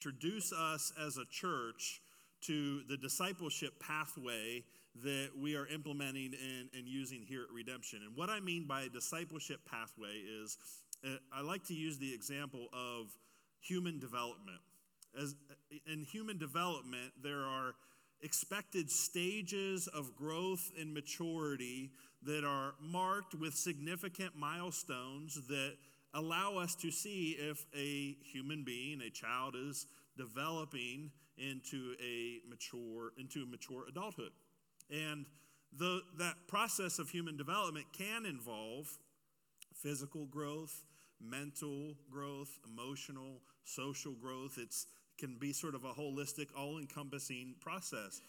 introduce us as a church to the discipleship pathway that we are implementing and, and using here at Redemption. And what I mean by discipleship pathway is uh, I like to use the example of human development. As in human development, there are expected stages of growth and maturity that are marked with significant milestones that allow us to see if a human being, a child, is developing into a mature into mature adulthood. And the, that process of human development can involve physical growth, mental growth, emotional, social growth. It can be sort of a holistic, all encompassing process.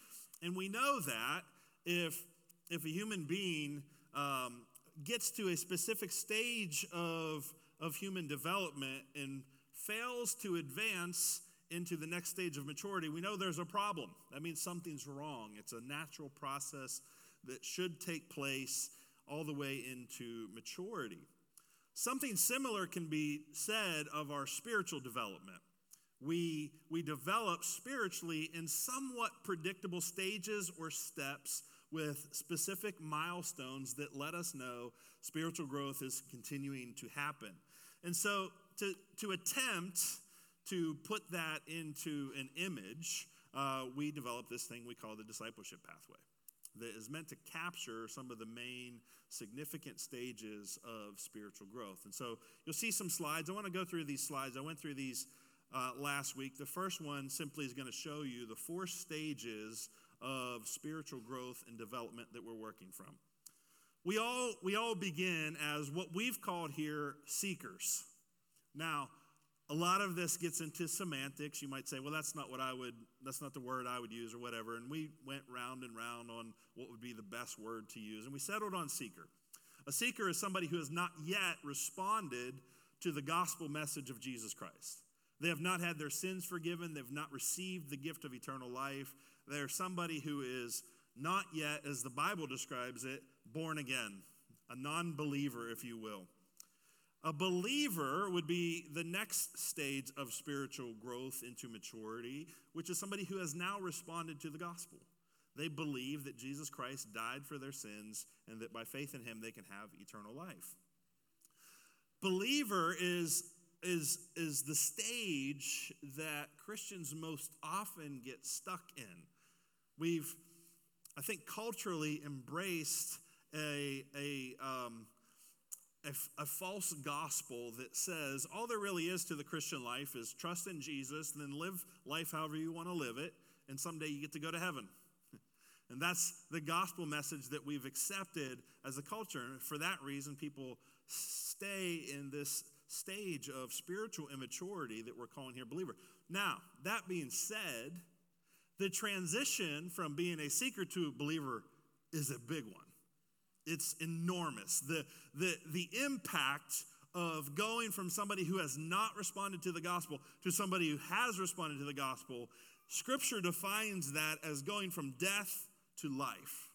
And we know that if, if a human being um, gets to a specific stage of, of human development and fails to advance into the next stage of maturity, we know there's a problem. That means something's wrong. It's a natural process that should take place all the way into maturity. Something similar can be said of our spiritual development. We, we develop spiritually in somewhat predictable stages or steps with specific milestones that let us know spiritual growth is continuing to happen. And so, to, to attempt to put that into an image, uh, we developed this thing we call the discipleship pathway that is meant to capture some of the main significant stages of spiritual growth. And so you'll see some slides. I want to go through these slides. I went through these uh, last week. The first one simply is going to show you the four stages of spiritual growth and development that we're working from. We all, we all begin as what we've called here seekers. Now, a lot of this gets into semantics. You might say, well, that's not what I would, that's not the word I would use or whatever. And we went round and round on what would be the best word to use. And we settled on seeker. A seeker is somebody who has not yet responded to the gospel message of Jesus Christ. They have not had their sins forgiven, they've not received the gift of eternal life. They're somebody who is not yet, as the Bible describes it, born again, a non believer, if you will. A believer would be the next stage of spiritual growth into maturity, which is somebody who has now responded to the gospel. They believe that Jesus Christ died for their sins and that by faith in him they can have eternal life. Believer is, is, is the stage that Christians most often get stuck in. We've, I think, culturally embraced a, a, um, a, a, false gospel that says all there really is to the Christian life is trust in Jesus and then live life however you want to live it, and someday you get to go to heaven. And that's the gospel message that we've accepted as a culture. And for that reason, people stay in this stage of spiritual immaturity that we're calling here believer. Now, that being said, the transition from being a seeker to a believer is a big one. It's enormous. The, the, the impact of going from somebody who has not responded to the gospel to somebody who has responded to the gospel, Scripture defines that as going from death to life.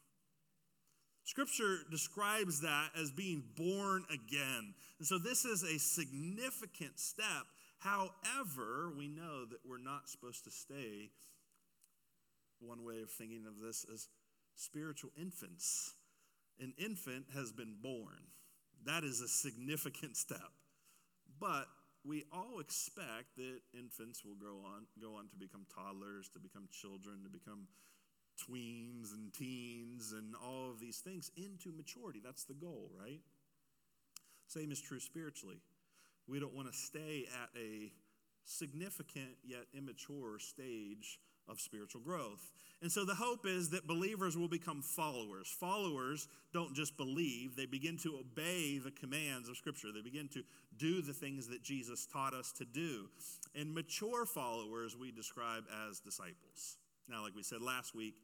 Scripture describes that as being born again. And so this is a significant step. However, we know that we're not supposed to stay. One way of thinking of this is spiritual infants an infant has been born. That is a significant step. But we all expect that infants will grow on, go on to become toddlers, to become children, to become tweens and teens, and all of these things into maturity. That's the goal, right? Same is true spiritually. We don't want to stay at a significant yet immature stage of spiritual growth. And so the hope is that believers will become followers. Followers don't just believe, they begin to obey the commands of Scripture. They begin to do the things that Jesus taught us to do. And mature followers we describe as disciples. Now, like we said last week,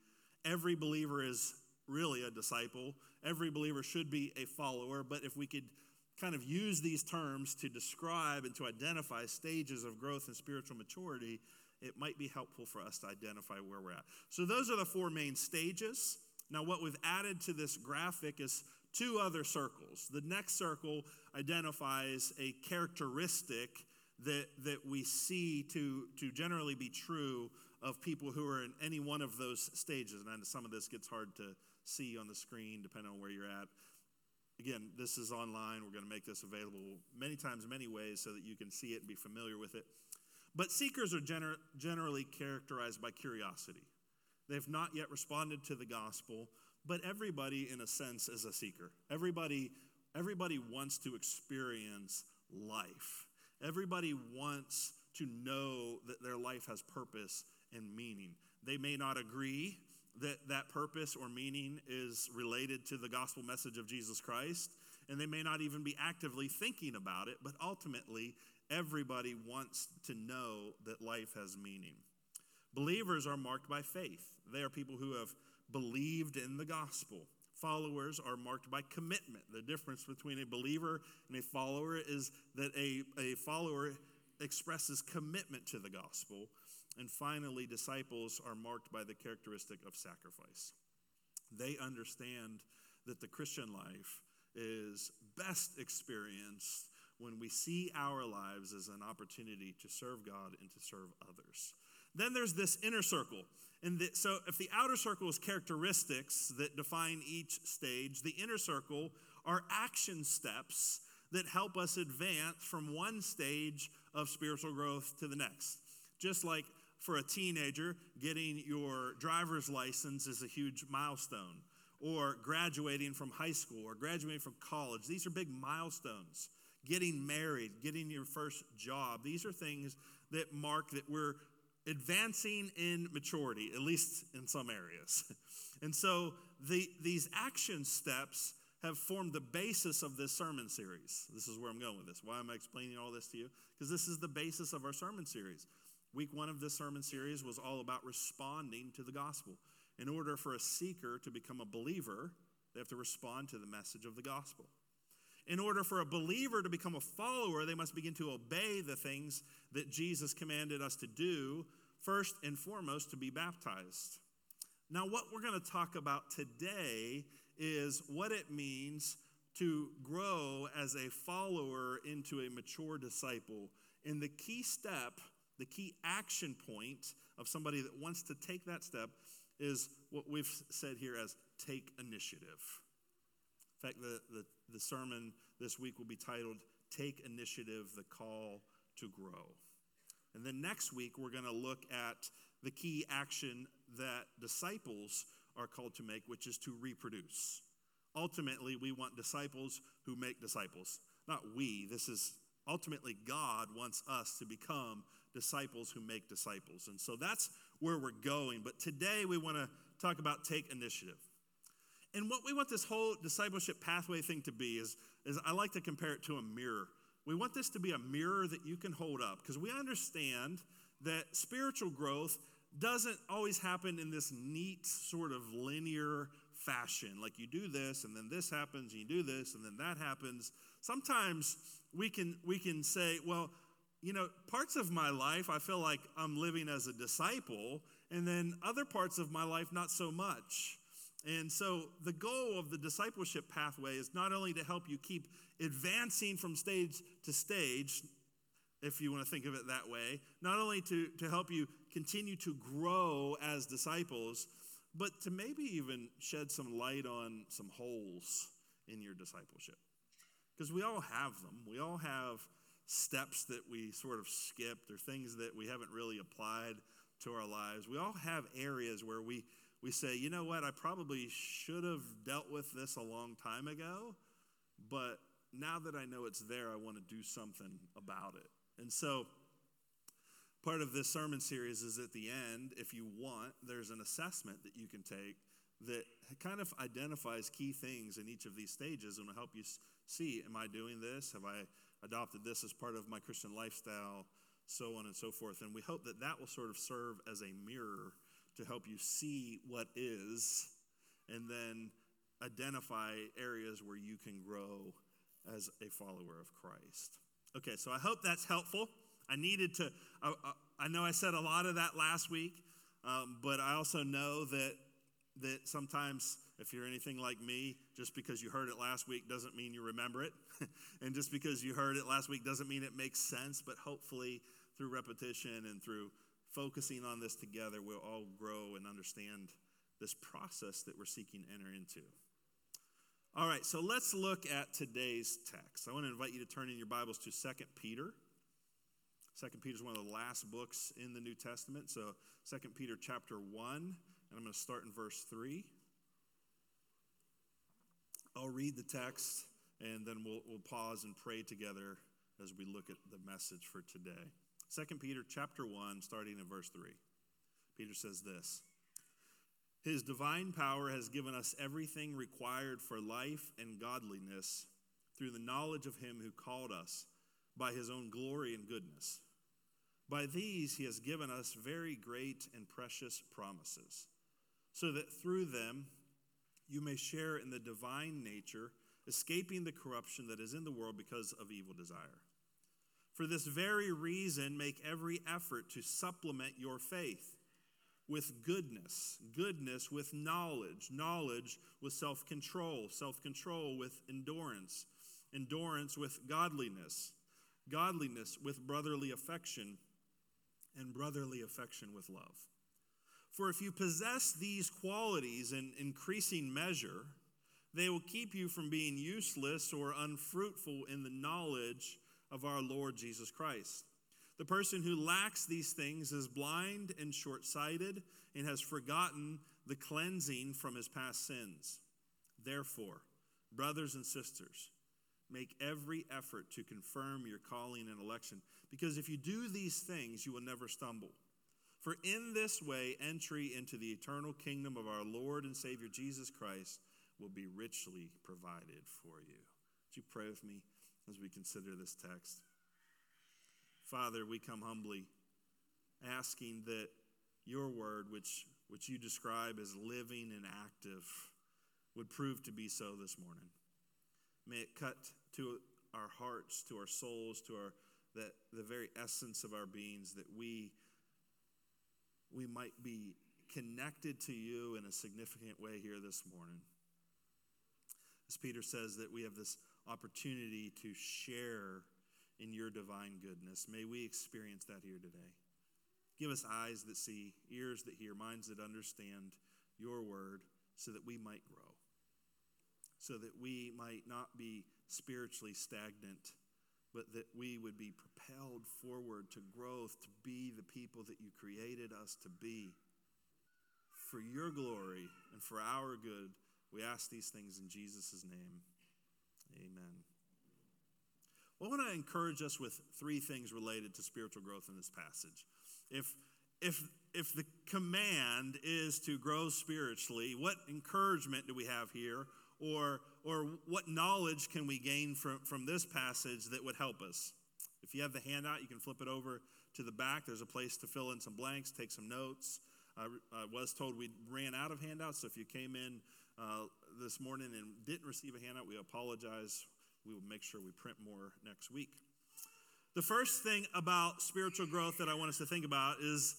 every believer is really a disciple. Every believer should be a follower, but if we could kind of use these terms to describe and to identify stages of growth and spiritual maturity, it might be helpful for us to identify where we're at. So, those are the four main stages. Now, what we've added to this graphic is two other circles. The next circle identifies a characteristic that, that we see to, to generally be true of people who are in any one of those stages. And some of this gets hard to see on the screen depending on where you're at. Again, this is online. We're going to make this available many times, many ways, so that you can see it and be familiar with it. But seekers are gener- generally characterized by curiosity. They've not yet responded to the gospel, but everybody, in a sense, is a seeker. Everybody, everybody wants to experience life. Everybody wants to know that their life has purpose and meaning. They may not agree that that purpose or meaning is related to the gospel message of Jesus Christ, and they may not even be actively thinking about it, but ultimately, everybody wants to know that life has meaning. Believers are marked by faith. They are people who have believed in the gospel. Followers are marked by commitment. The difference between a believer and a follower is that a, a follower expresses commitment to the gospel, and finally, disciples are marked by the characteristic of sacrifice. They understand that the Christian life is best experienced when we see our lives as an opportunity to serve God and to serve others. Then there's this inner circle. And the, so, if the outer circle is characteristics that define each stage, the inner circle are action steps that help us advance from one stage of spiritual growth to the next. Just like for a teenager, getting your driver's license is a huge milestone, or graduating from high school, or graduating from college. These are big milestones. Getting married, getting your first job, these are things that mark that we're advancing in maturity, at least in some areas. and so the, these action steps have formed the basis of this sermon series. This is where I'm going with this. Why am I explaining all this to you? Because this is the basis of our sermon series. Week one of this sermon series was all about responding to the gospel. In order for a seeker to become a believer, they have to respond to the message of the gospel. In order for a believer to become a follower, they must begin to obey the things that Jesus commanded us to do, first and foremost, to be baptized. Now, what we're going to talk about today is what it means to grow as a follower into a mature disciple. And the key step the key action point of somebody that wants to take that step is what we've said here as take initiative. In fact, the, the, the sermon this week will be titled Take Initiative, the Call to Grow. And then next week, we're going to look at the key action that disciples are called to make, which is to reproduce. Ultimately, we want disciples who make disciples. Not we, this is ultimately God wants us to become disciples who make disciples. And so that's where we're going. But today we want to talk about take initiative. And what we want this whole discipleship pathway thing to be is, is I like to compare it to a mirror. We want this to be a mirror that you can hold up because we understand that spiritual growth doesn't always happen in this neat sort of linear fashion. Like you do this and then this happens, and you do this and then that happens. Sometimes we can we can say, well, you know, parts of my life I feel like I'm living as a disciple, and then other parts of my life not so much. And so the goal of the discipleship pathway is not only to help you keep advancing from stage to stage, if you want to think of it that way, not only to, to help you continue to grow as disciples, but to maybe even shed some light on some holes in your discipleship. Because we all have them. We all have steps that we sort of skipped or things that we haven't really applied to our lives. We all have areas where we, we say, you know what, I probably should have dealt with this a long time ago, but now that I know it's there, I want to do something about it. And so, part of this sermon series is at the end, if you want, there's an assessment that you can take that kind of identifies key things in each of these stages and will help you see am I doing this? Have I adopted this as part of my Christian lifestyle, so on and so forth. And we hope that that will sort of serve as a mirror to help you see what is and then identify areas where you can grow as a follower of Christ. Okay, so I hope that's helpful. I needed to, I, I know I said a lot of that last week, um, but I also know that, that sometimes If you're anything like me, just because you heard it last week doesn't mean you remember it. and just because you heard it last week doesn't mean it makes sense, but hopefully through repetition and through focusing on this together, we'll all grow and understand this process that we're seeking to enter into. All right, so let's look at today's text. I want to invite you to turn in your Bibles to 2 Peter. 2 Peter is one of the last books in the New Testament. So 2 Peter chapter 1, and I'm going to start in verse 3. I'll read the text and then we'll, we'll pause and pray together as we look at the message for today. 2 Peter chapter 1, starting in verse 3. Peter says this His divine power has given us everything required for life and godliness through the knowledge of him who called us by his own glory and goodness. By these he has given us very great and precious promises, so that through them you may share in the divine nature, escaping the corruption that is in the world because of evil desire. For this very reason, make every effort to supplement your faith with goodness, goodness with knowledge, knowledge with self control, self control with endurance, endurance with godliness, godliness with brotherly affection, and brotherly affection with love. For if you possess these qualities in increasing measure, they will keep you from being useless or unfruitful in the knowledge of our Lord Jesus Christ. The person who lacks these things is blind and short sighted and has forgotten the cleansing from his past sins. Therefore, brothers and sisters, make every effort to confirm your calling and election, because if you do these things, you will never stumble. For in this way, entry into the eternal kingdom of our Lord and Savior Jesus Christ will be richly provided for you. Would you pray with me as we consider this text? Father, we come humbly asking that your word, which, which you describe as living and active, would prove to be so this morning. May it cut to our hearts, to our souls, to our that the very essence of our beings, that we we might be connected to you in a significant way here this morning. As Peter says, that we have this opportunity to share in your divine goodness. May we experience that here today. Give us eyes that see, ears that hear, minds that understand your word so that we might grow, so that we might not be spiritually stagnant but that we would be propelled forward to growth, to be the people that you created us to be. For your glory and for our good, we ask these things in Jesus' name. Amen. Well, I want to encourage us with three things related to spiritual growth in this passage. If, if, if the command is to grow spiritually, what encouragement do we have here? or, or what knowledge can we gain from, from this passage that would help us? If you have the handout, you can flip it over to the back. There's a place to fill in some blanks, take some notes. I, I was told we ran out of handouts, so if you came in uh, this morning and didn't receive a handout, we apologize. We will make sure we print more next week. The first thing about spiritual growth that I want us to think about is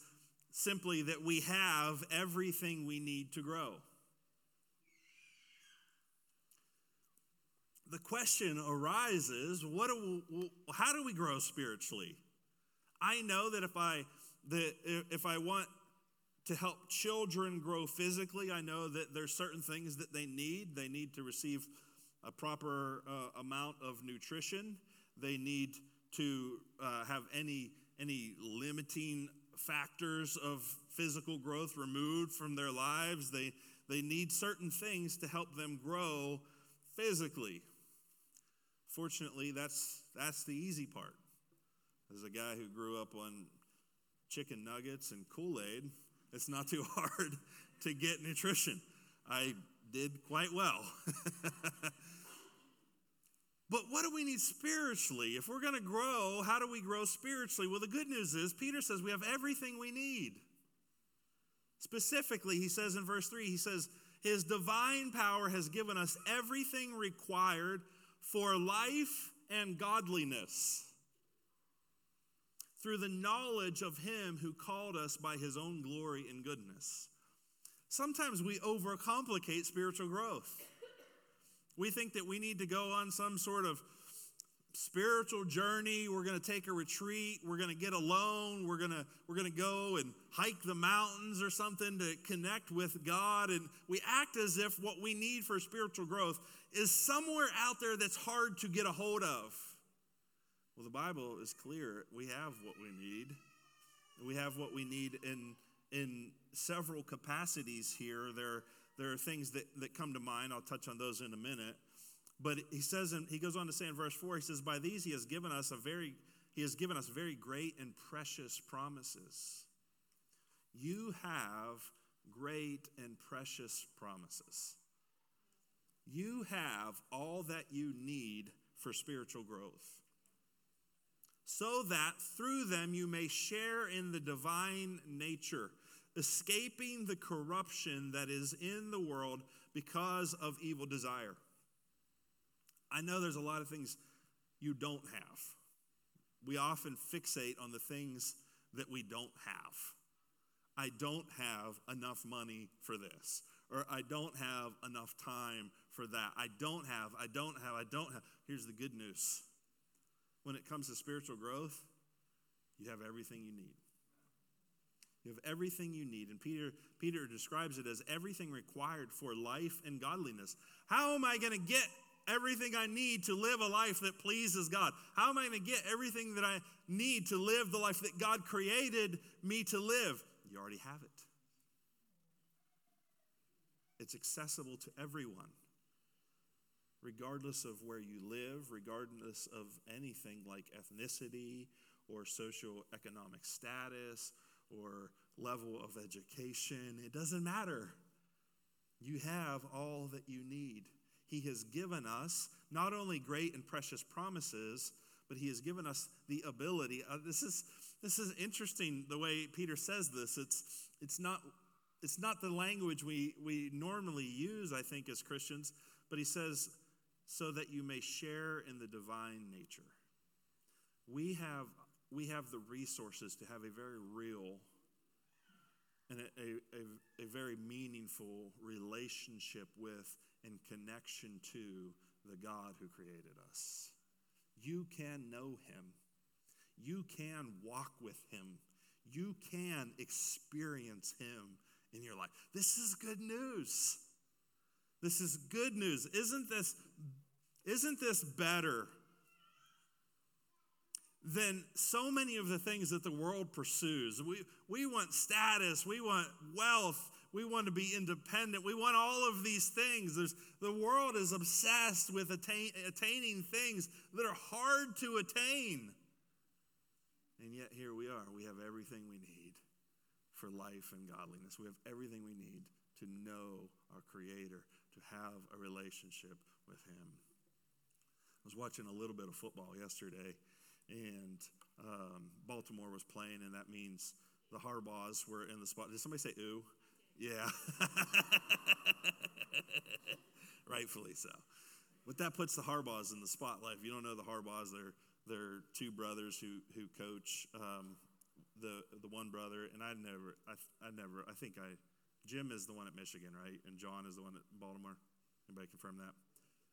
simply that we have everything we need to grow. the question arises what do how do we grow spiritually i know that if i that if i want to help children grow physically i know that there's certain things that they need. They need to receive a proper uh, amount of nutrition. They need to uh, have any any limiting factors of physical growth removed from their lives. They they need certain things to help them grow physically. Fortunately, that's, that's the easy part. As a guy who grew up on chicken nuggets and Kool Aid, it's not too hard to get nutrition. I did quite well. but what do we need spiritually? If we're going to grow, how do we grow spiritually? Well, the good news is Peter says we have everything we need. Specifically, he says in verse 3, he says, His divine power has given us everything required for life and godliness through the knowledge of him who called us by his own glory and goodness. sometimes we overcomplicate spiritual growth. We think that we need to go on some sort of spiritual journey. We're going to take a retreat. We're going to get alone. We're going to we're going to go and hike the mountains or something to connect with God and we act as if what we need for spiritual growth is somewhere out there that's hard to get a hold of. Well, the Bible is clear. We have what we need. We have what we need in in several capacities here. There there are things that, that come to mind. I'll touch on those in a minute. But he says, and he goes on to say in verse 4, he says, By these he has given us a very, he has given us very great and precious promises. You have great and precious promises. You have all that you need for spiritual growth, so that through them you may share in the divine nature, escaping the corruption that is in the world because of evil desire. I know there's a lot of things you don't have. We often fixate on the things that we don't have. I don't have enough money for this, or I don't have enough time for that. I don't have, I don't have, I don't have. Here's the good news when it comes to spiritual growth, you have everything you need. You have everything you need. And Peter, Peter describes it as everything required for life and godliness. How am I going to get everything I need to live a life that pleases God? How am I going to get everything that I need to live the life that God created me to live? You already have it. It's accessible to everyone, regardless of where you live, regardless of anything like ethnicity or socioeconomic status or level of education. It doesn't matter. You have all that you need. He has given us not only great and precious promises, but He has given us the ability. Uh, this is this is interesting the way Peter says this. It's it's not it's not the language we we normally use, I think, as Christians, but he says, so that you may share in the divine nature. We have we have the resources to have a very real and a, a, a, very meaningful relationship with and connection to the God who created us. You can know him. You can walk with him. You can experience him in your life. This is good news. This is good news. Isn't this isn't this better than so many of the things that the world pursues? We we want status, we want wealth, we want to be independent. We want all of these things. There's, the world is obsessed with attain, attaining things that are hard to attain. And yet, here we are. We have everything we need for life and godliness. We have everything we need to know our Creator, to have a relationship with Him. I was watching a little bit of football yesterday, and um, Baltimore was playing, and that means the Harbaughs were in the spot. Did somebody say ooh? Yeah. Rightfully so. But that puts the Harbaughs in the spotlight. If you don't know the Harbaughs, they're, they're two brothers who, who coach um, the, the one brother. And I never, I, I never, I think I, Jim is the one at Michigan, right? And John is the one at Baltimore. Anybody confirm that?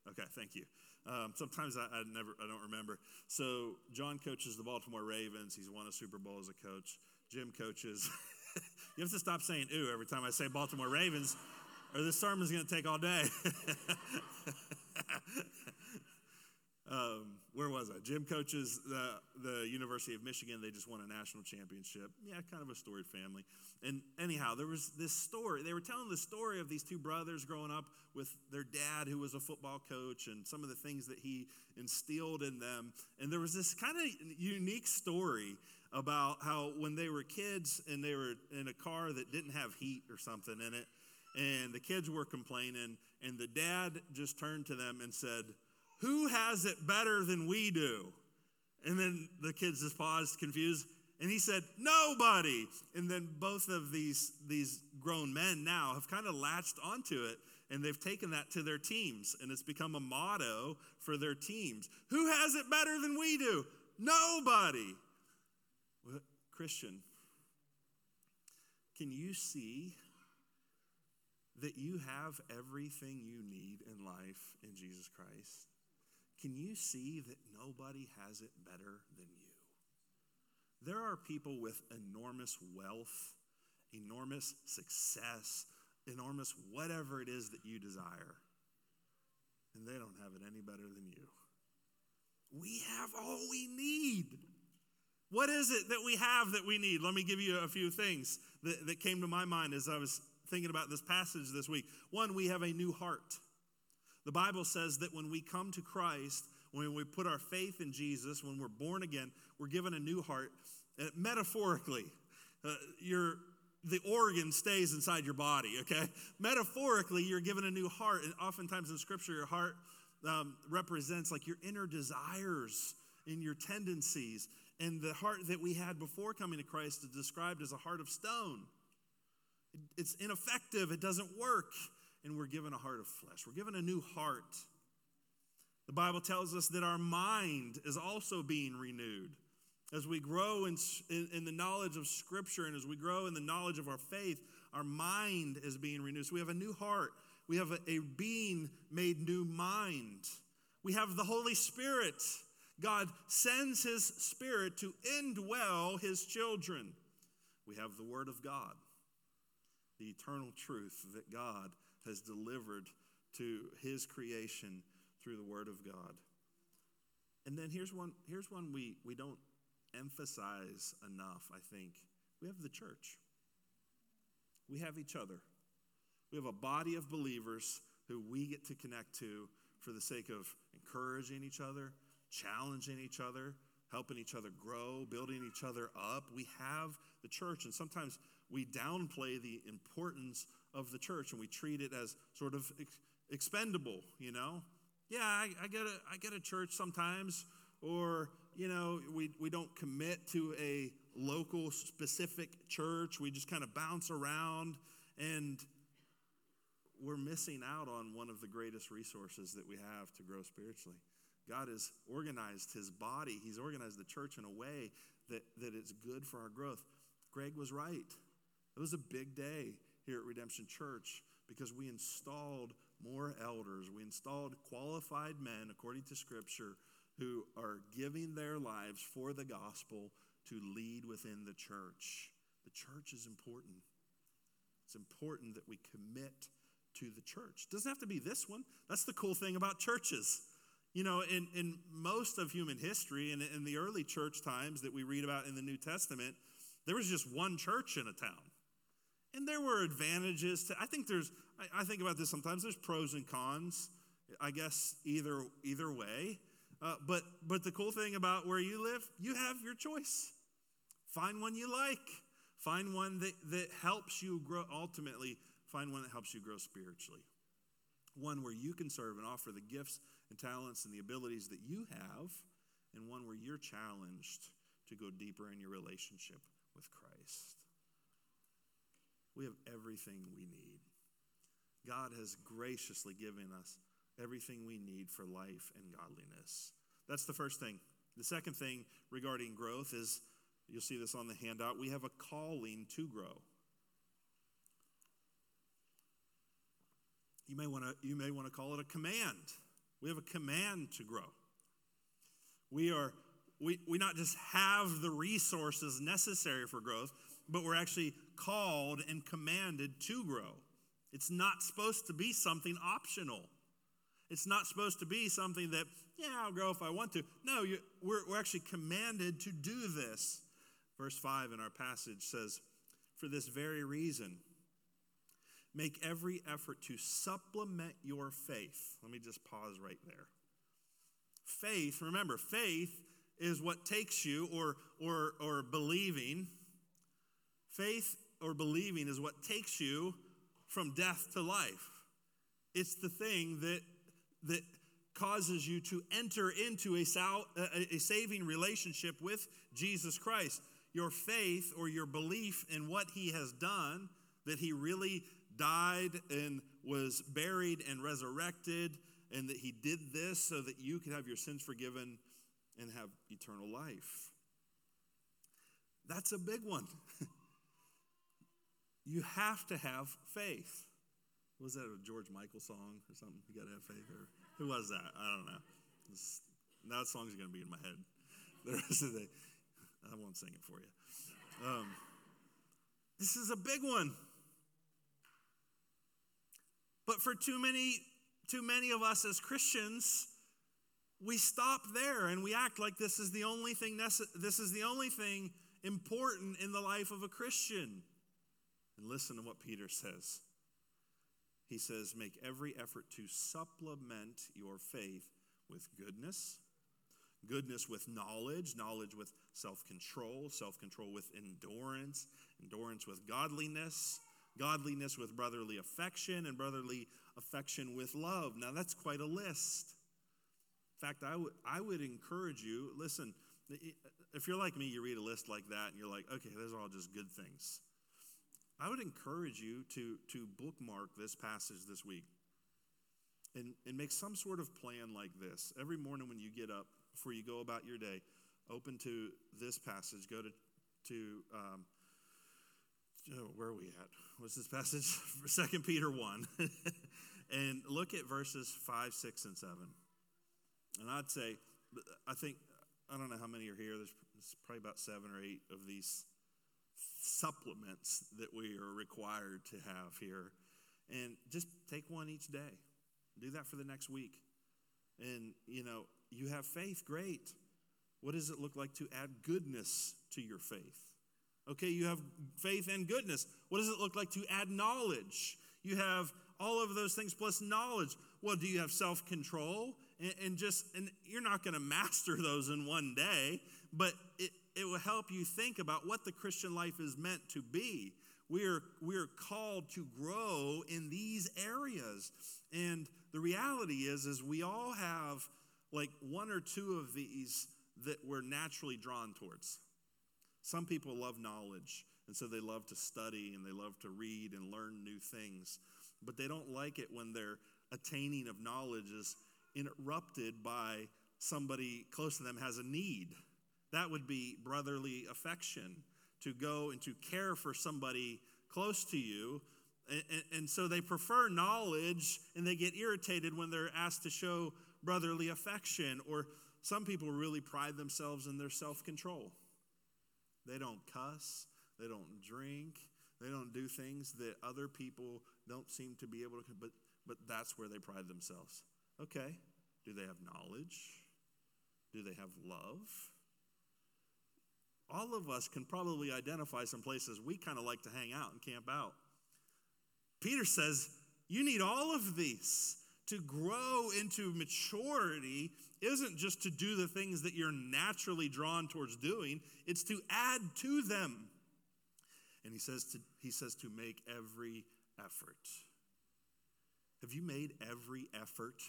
Okay, thank you. Um, sometimes I, I, never, I don't remember. So John coaches the Baltimore Ravens. He's won a Super Bowl as a coach. Jim coaches you have to stop saying ooh every time I say Baltimore Ravens, or this sermon's going to take all day. um, where was I? Jim coaches the, the University of Michigan. They just won a national championship. Yeah, kind of a storied family. And anyhow, there was this story. They were telling the story of these two brothers growing up with their dad, who was a football coach, and some of the things that he instilled in them. And there was this kind of unique story about how when they were kids and they were in a car that didn't have heat or something in it, and the kids were complaining, and the dad just turned to them and said, Who has it better than we do? And then the kids just paused, confused, and he said, Nobody. And then both of these, these grown men now have kind of latched onto it and they've taken that to their teams and it's become a motto for their teams. Who has it better than we do? Nobody. Christian, can you see that you have everything you need in life in Jesus Christ? Can you see that nobody has it better than you? There are people with enormous wealth, enormous success, enormous whatever it is that you desire, and they don't have it any better than you. We have all we need. What is it that we have that we need? Let me give you a few things that, that came to my mind as I was thinking about this passage this week. One, we have a new heart. The Bible says that when we come to Christ, when we put our faith in Jesus, when we're born again, we're given a new heart. Uh, metaphorically, uh, your the organ stays inside your body. Okay, metaphorically, you're given a new heart, and oftentimes in Scripture, your heart um, represents like your inner desires and your tendencies. And the heart that we had before coming to Christ is described as a heart of stone. It's ineffective. It doesn't work and we're given a heart of flesh. We're given a new heart. The Bible tells us that our mind is also being renewed. As we grow in, in, in, the knowledge of Scripture and as we grow in the knowledge of our faith, our mind is being renewed. So we have a new heart. We have a, a being made new mind. We have the Holy Spirit. God sends His Spirit to indwell His children. We have the Word of God, the eternal truth that God has delivered to his creation through the word of God. And then here's one, here's one we, we don't emphasize enough, I think. We have the church. We have each other. We have a body of believers who we get to connect to for the sake of encouraging each other, challenging each other, helping each other grow, building each other up. We have the church, and sometimes we downplay the importance of the church and we treat it as sort of ex- expendable, you know? Yeah, I, I, get a, I get a church sometimes, or, you know, we, we don't commit to a local specific church. We just kind of bounce around and we're missing out on one of the greatest resources that we have to grow spiritually. God has organized his body, he's organized the church in a way that, that it's good for our growth. Greg was right. It was a big day here at Redemption Church because we installed more elders. We installed qualified men, according to Scripture, who are giving their lives for the gospel to lead within the church. The church is important. It's important that we commit to the church. It doesn't have to be this one. That's the cool thing about churches. You know, in, in most of human history and in the early church times that we read about in the New Testament, there was just one church in a town. And there were advantages to, I think there's, I, I think about this sometimes, there's pros and cons, I guess, either, either way. Uh, but, but the cool thing about where you live, you have your choice. Find one you like. Find one that, that helps you grow, ultimately, find one that helps you grow spiritually. One where you can serve and offer the gifts and talents and the abilities that you have, and one where you're challenged to go deeper in your relationship with Christ. We have everything we need. God has graciously given us everything we need for life and godliness. That's the first thing. The second thing regarding growth is you'll see this on the handout we have a calling to grow. You may want to you may want to call it a command. We have a command to grow. We are we, we not just have the resources necessary for growth, but we're actually called and commanded to grow. It's not supposed to be something optional. It's not supposed to be something that, yeah, I'll grow if I want to. No, you, we're, we're actually commanded to do this. Verse 5 in our passage says, For this very reason, make every effort to supplement your faith. Let me just pause right there. Faith, remember, faith is what takes you, or, or, or believing, Faith or believing is what takes you from death to life. It's the thing that, that causes you to enter into a, sal, a, a saving relationship with Jesus Christ. Your faith or your belief in what he has done, that he really died and was buried and resurrected, and that he did this so that you could have your sins forgiven and have eternal life. That's a big one. You have to have faith. Was that a George Michael song or something? You got to have faith. Or who was that? I don't know. This, that song's going to be in my head the rest of the day. I won't sing it for you. Um, this is a big one. But for too many, too many of us as Christians, we stop there and we act like this is the only thing nece- this is the only thing important in the life of a Christian. And listen to what Peter says. He says, Make every effort to supplement your faith with goodness, goodness with knowledge, knowledge with self control, self control with endurance, endurance with godliness, godliness with brotherly affection, and brotherly affection with love. Now, that's quite a list. In fact, I would, I would encourage you listen, if you're like me, you read a list like that and you're like, okay, those are all just good things. I would encourage you to, to bookmark this passage this week and, and make some sort of plan like this. Every morning when you get up, before you go about your day, open to this passage. Go to, to um, oh, where are we at? What's this passage? Second Peter 1. and look at verses 5, 6, and 7. And I'd say, I think, I don't know how many are here. There's, probably about seven or eight of these supplements that we are required to have here. And just take one each day. Do that for the next week. And, you know, you have faith, great. What does it look like to add goodness to your faith? Okay, you have faith and goodness. What does it look like to add knowledge? You have all of those things plus knowledge. Well, do you have self control? And, and, just, and you're not going to master those in one day, but it, it will help you think about what the Christian life is meant to be. We're, we're called to grow in these areas. And the reality is, is we all have like one or two of these that we're naturally drawn towards. Some people love knowledge, and so they love to study and they love to read and learn new things, but they don't like it when their attaining of knowledge is interrupted by somebody close to them has a need. That would be brotherly affection to go and to care for somebody close to you. And, and, and, so they prefer knowledge and they get irritated when they're asked to show brotherly affection. Or some people really pride themselves in their self control. They don't cuss, they don't drink, they don't do things that other people don't seem to be able to, but, but that's where they pride themselves. Okay, do they have knowledge? Do they have love? All of us can probably identify some places we kind of like to hang out and camp out. Peter says, You need all of these. To grow into maturity isn't just to do the things that you're naturally drawn towards doing, it's to add to them. And he says to, he says to make every effort. Have you made every effort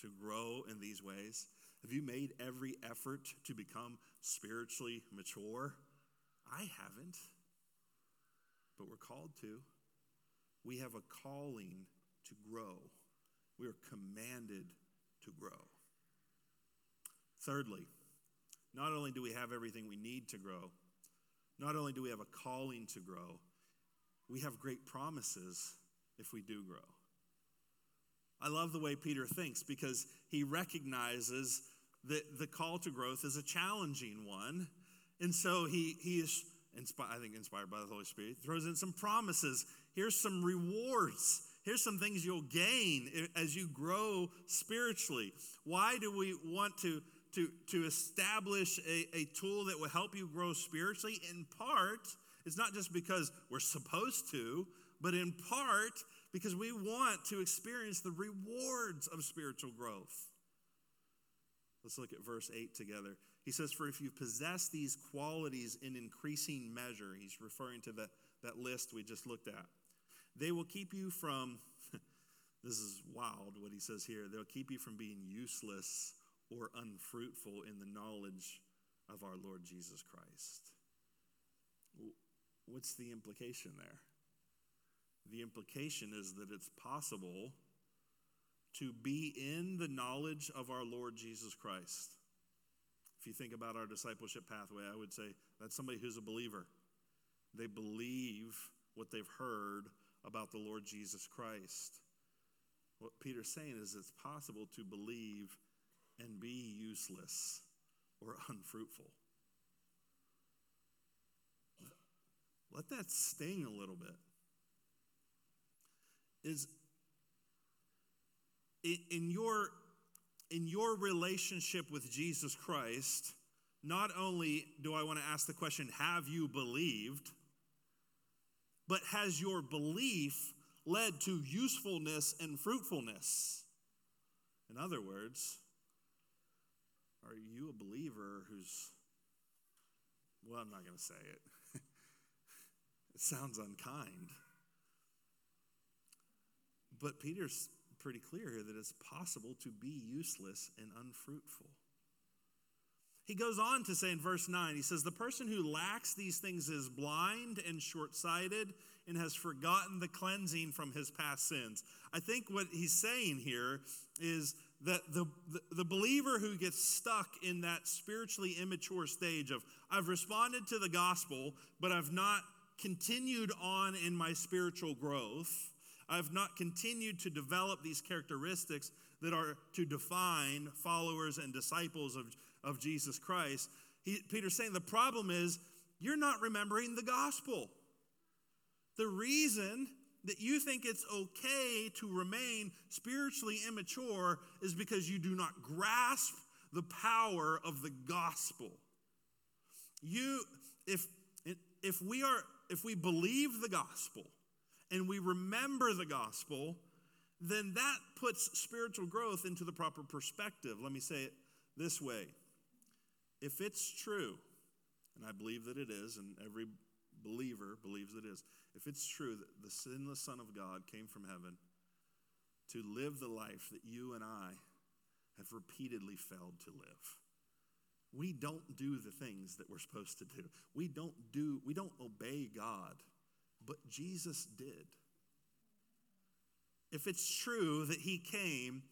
to grow in these ways? Have you made every effort to become spiritually mature? I haven't, but we're called to. We have a calling to grow. We are commanded to grow. Thirdly, not only do we have everything we need to grow, not only do we have a calling to grow, we have great promises if we do grow. I love the way Peter thinks because he recognizes that the call to growth is a challenging one. And so he, he is, inspired, I think, inspired by the Holy Spirit, throws in some promises. Here's some rewards. Here's some things you'll gain as you grow spiritually. Why do we want to, to, to establish a, a tool that will help you grow spiritually? In part, it's not just because we're supposed to, but in part because we want to experience the rewards of spiritual growth. Let's look at verse 8 together. He says, For if you possess these qualities in increasing measure, he's referring to the, that list we just looked at, they will keep you from, this is wild what he says here, they'll keep you from being useless or unfruitful in the knowledge of our Lord Jesus Christ. What's the implication there? The implication is that it's possible to be in the knowledge of our Lord Jesus Christ. If you think about our discipleship pathway, I would say that's somebody who's a believer. They believe what they've heard about the Lord Jesus Christ. What Peter's saying is it's possible to believe and be useless or unfruitful. Let that sting a little bit. Is in your in your relationship with Jesus Christ, not only do I want to ask the question, have you believed? But has your belief led to usefulness and fruitfulness? In other words, are you a believer who's, well, I'm not going to say it. it sounds unkind. But Peter's pretty clear here that it's possible to be useless and unfruitful. He goes on to say in verse 9, he says, The person who lacks these things is blind and short sighted and has forgotten the cleansing from his past sins. I think what he's saying here is that the, the, the, believer who gets stuck in that spiritually immature stage of, I've responded to the gospel, but I've not continued on in my spiritual growth. I've not continued to develop these characteristics that are to define followers and disciples of, of Jesus Christ. He, Peter's saying the problem is you're not remembering the gospel. The reason that you think it's okay to remain spiritually immature is because you do not grasp the power of the gospel. You, if, if we are, if we believe the gospel and we remember the gospel, then that puts spiritual growth into the proper perspective. Let me say it this way if it's true, and I believe that it is, and every believer believes it is, if it's true that the sinless Son of God came from heaven to live the life that you and I have repeatedly failed to live, we don't do the things that we're supposed to do. We don't do, we don't obey God, but Jesus did. If it's true that he came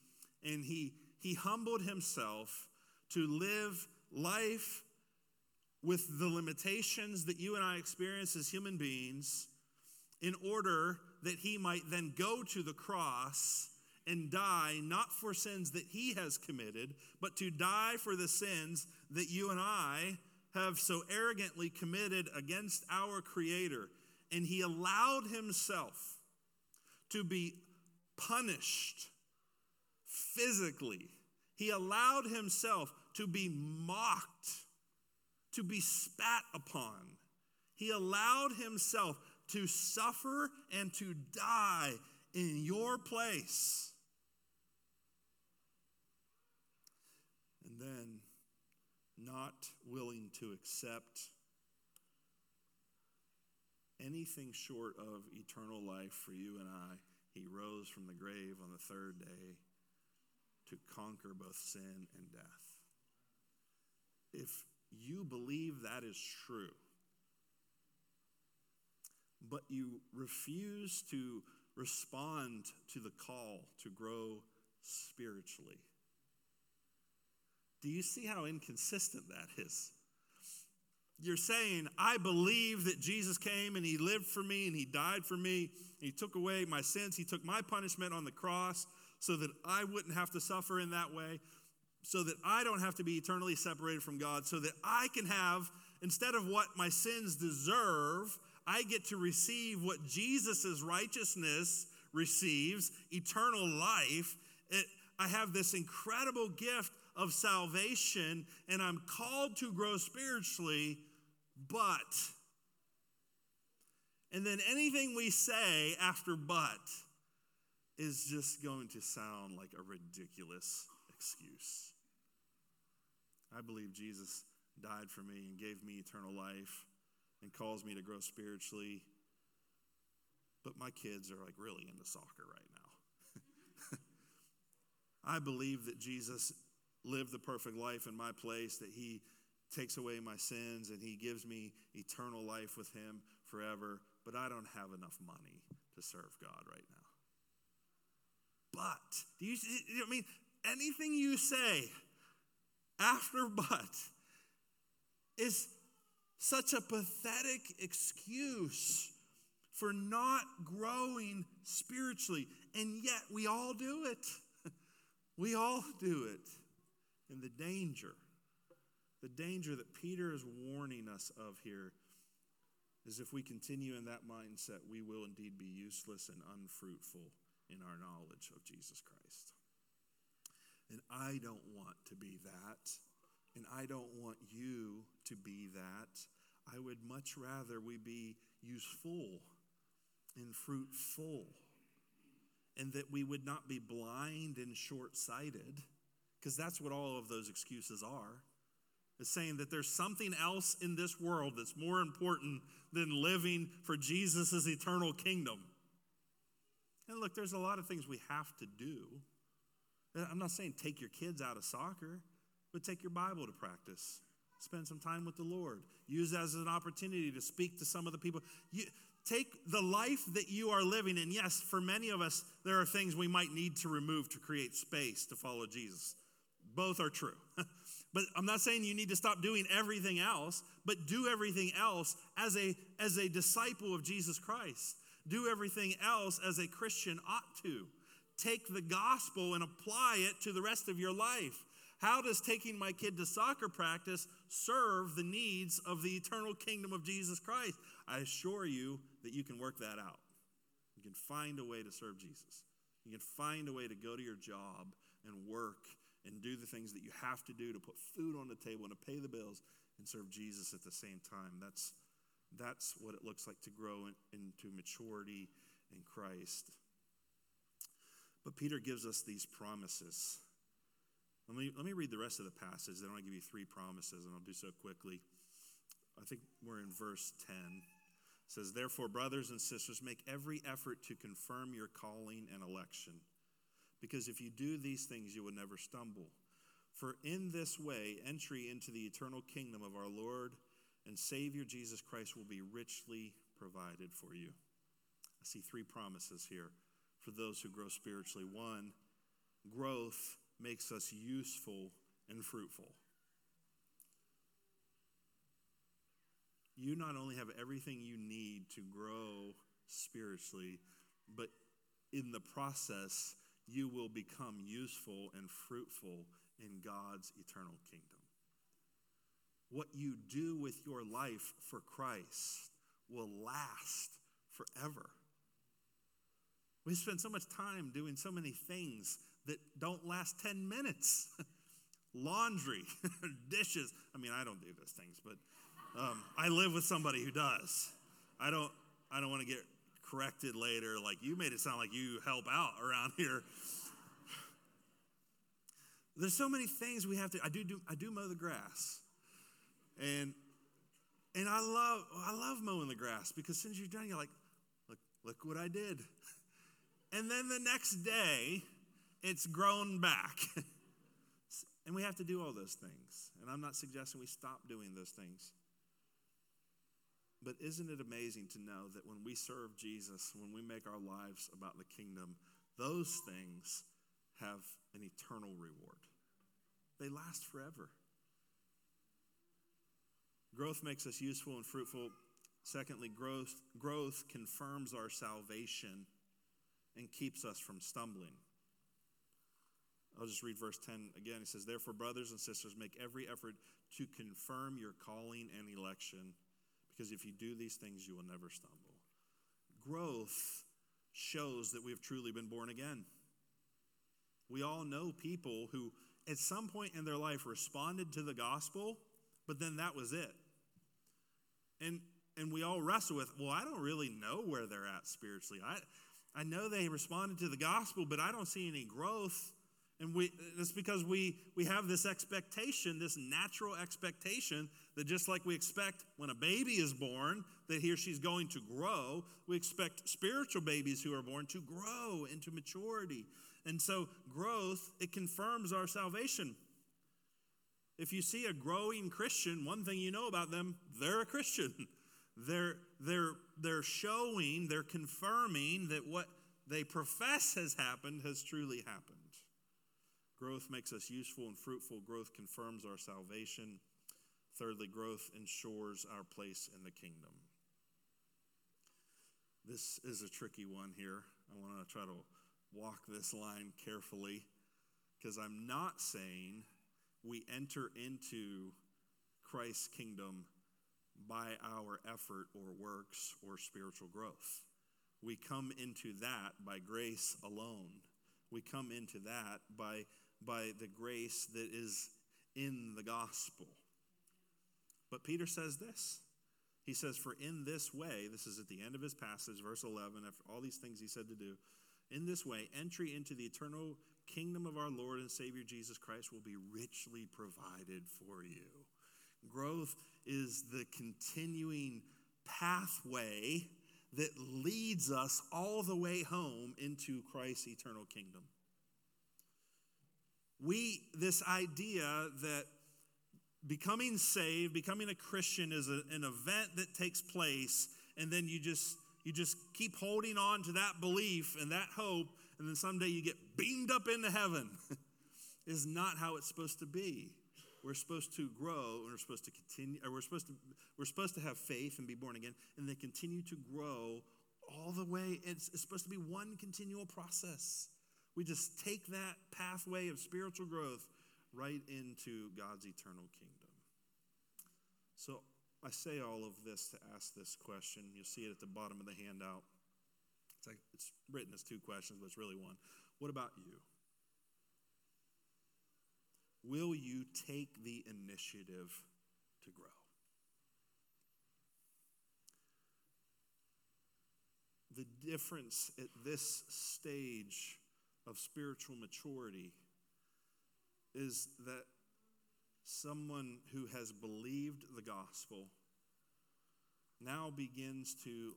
and he, he humbled himself to live life with the limitations that you and I experience as human beings, in order that he might then go to the cross and die not for sins that he has committed, but to die for the sins that you and I have so arrogantly committed against our Creator. And he allowed himself to be punished physically. He allowed himself to be mocked, to be spat upon. He allowed himself to suffer and to die in your place. And then, not willing to accept anything short of eternal life for you and I, he rose from the grave on the third day to conquer both sin and death. If you believe that is true, but you refuse to respond to the call to grow spiritually. Do you see how inconsistent that is? You're saying, I believe that Jesus came and he lived for me and he died for me. and He took away my sins. He took my punishment on the cross so that I wouldn't have to suffer in that way, so that I don't have to be eternally separated from God, so that I can have, instead of what my sins deserve, I get to receive what Jesus' righteousness receives eternal life. It, I have this incredible gift of salvation, and I'm called to grow spiritually, but. And then anything we say after but is just going to sound like a ridiculous excuse. I believe Jesus died for me and gave me eternal life and calls me to grow spiritually. But my kids are like really into soccer right now. I believe that Jesus lived the perfect life in my place, that he takes away my sins and he gives me eternal life with him forever, but I don't have enough money to serve God right now. But, do you, I mean, anything you say after but is such a pathetic excuse for not growing spiritually. And yet we all do it. we all do it. And the danger, the danger that Peter is warning us of here is if we continue in that mindset, we will indeed be useless and unfruitful in our knowledge of Jesus Christ. And I don't want to be that. And I don't want you to be that. I would much rather we be useful and fruitful. And that we would not be blind and short sighted, because that's what all of those excuses are. It's saying that there's something else in this world that's more important than living for Jesus' eternal kingdom. And look, there's a lot of things we have to do. I'm not saying take your kids out of soccer, but take your Bible to practice. Spend some time with the Lord. Use as an opportunity to speak to some of the people. You, take the life that you are living, and yes, for many of us, there are things we might need to remove to create space to follow Jesus. Both are true. but I'm not saying you need to stop doing everything else, but do everything else as a, as a disciple of Jesus Christ. Do everything else as a Christian ought to. Take the gospel and apply it to the rest of your life. How does taking my kid to soccer practice serve the needs of the eternal kingdom of Jesus Christ? I assure you that you can work that out. You can find a way to serve Jesus. You can find a way to go to your job and work and do the things that you have to do to put food on the table and to pay the bills and serve Jesus at the same time. That's, that's what it looks like to grow in, into maturity in Christ. But Peter gives us these promises. Let me, let me read the rest of the passage, then I'll give you three promises, and I'll do so quickly. I think we're in verse 10. It says, Therefore, brothers and sisters, make every effort to confirm your calling and election. Because if you do these things, you will never stumble. For in this way, entry into the eternal kingdom of our Lord and Savior Jesus Christ will be richly provided for you. I see three promises here for those who grow spiritually. One, growth makes us useful and fruitful. You not only have everything you need to grow spiritually, but in the process, you will become useful and fruitful in God's eternal kingdom. What you do with your life for Christ will last forever. We spend so much time doing so many things that don't last 10 minutes laundry, dishes. I mean, I don't do those things, but um, I live with somebody who does. I don't, I don't want to get corrected later. Like, you made it sound like you help out around here. There's so many things we have to. I do, do I do mow the grass, and and I love I love mowing the grass because as you're done, you're like, look look what I did. And then the next day, it's grown back. and we have to do all those things. And I'm not suggesting we stop doing those things. But isn't it amazing to know that when we serve Jesus, when we make our lives about the kingdom, those things have an eternal reward? They last forever. Growth makes us useful and fruitful. Secondly, growth, growth confirms our salvation and keeps us from stumbling. I'll just read verse 10 again. He says, Therefore, brothers and sisters, make every effort to confirm your calling and election, because if you do these things, you will never stumble. Growth shows that we have truly been born again. We all know people who, at some point in their life, responded to the gospel, but then that was it. And and we all wrestle with, well, I don't really know where they're at spiritually. I, I know they responded to the gospel, but I don't see any growth. And we, it's because we, we have this expectation, this natural expectation, that just like we expect when a baby is born, that he or she's going to grow, we expect spiritual babies who are born to grow into maturity. And so, growth, it confirms our salvation. If you see a growing Christian, one thing you know about them, they're a Christian. They're, they're, they're showing, they're confirming that what they profess has happened has truly happened. Growth makes us useful and fruitful. Growth confirms our salvation. Thirdly, growth ensures our place in the kingdom. This is a tricky one here. I want to try to walk this line carefully because I'm not saying we enter into Christ's kingdom by our effort or works or spiritual growth. We come into that by grace alone. We come into that by, by the grace that is in the gospel. But Peter says this. He says, For in this way, this is at the end of his passage, verse 11, after all these things he said to do, in this way, entry into the eternal kingdom of our Lord and Savior Jesus Christ will be richly provided for you. Growth is the continuing pathway that leads us all the way home into Christ's eternal kingdom. We, this idea that becoming saved, becoming a Christian is a, an event that takes place, and then you just you just keep holding on to that belief and that hope, and then someday you get beamed up into heaven. is not how it's supposed to be. We're supposed to grow, and we're supposed to continue, we're supposed to we're supposed to have faith and be born again, and then continue to grow all the way. It's, it's supposed to be one continual process. We just take that pathway of spiritual growth right into God's eternal kingdom. So I say all of this to ask this question. You'll see it at the bottom of the handout. It's, like, it's written as two questions, but it's really one. What about you? Will you take the initiative to grow? The difference at this stage of spiritual maturity is that someone who has believed the gospel now begins to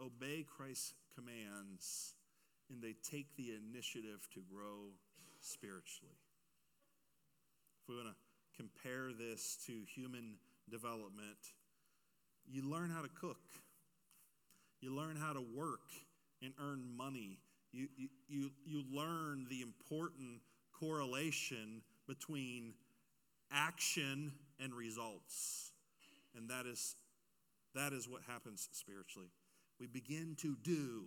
obey Christ's commands and they take the initiative to grow spiritually. If we want to compare this to human development, you learn how to cook, you learn how to work and earn money. You, you, you, you learn the important correlation between action and results. And that is, that is what happens spiritually. We begin to do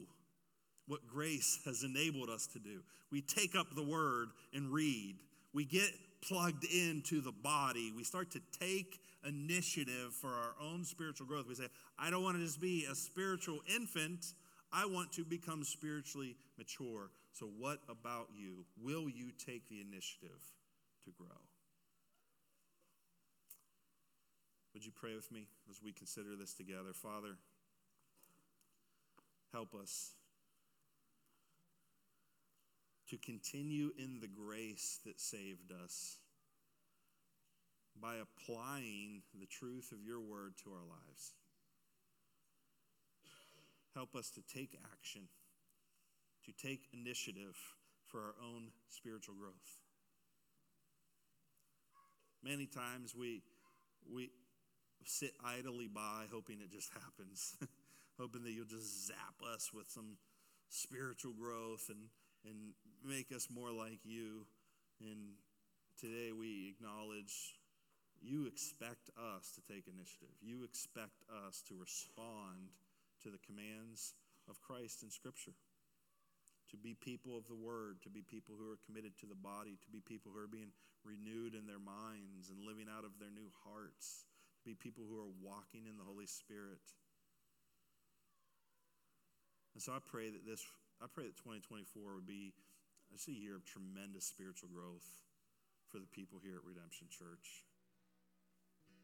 what grace has enabled us to do. We take up the word and read. We get plugged into the body. We start to take initiative for our own spiritual growth. We say, I don't want to just be a spiritual infant. I want to become spiritually mature. So, what about you? Will you take the initiative to grow? Would you pray with me as we consider this together? Father, help us to continue in the grace that saved us by applying the truth of your word to our lives. Help us to take action, to take initiative for our own spiritual growth. Many times we, we sit idly by hoping it just happens, hoping that you'll just zap us with some spiritual growth and, and make us more like you. And today we acknowledge you expect us to take initiative. You expect us to respond to the commands of Christ in Scripture, to be people of the Word, to be people who are committed to the body, to be people who are being renewed in their minds and living out of their new hearts, to be people who are walking in the Holy Spirit. And so I pray that this, I pray that 2024 would be just a year of tremendous spiritual growth for the people here at Redemption Church.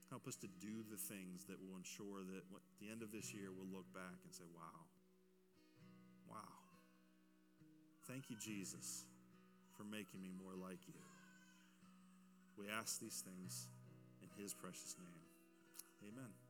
Help us to do the things that will ensure that at the end of this year we'll look back and say, wow, wow. Thank you, Jesus, for making me more like you. We ask these things in his precious name. Amen.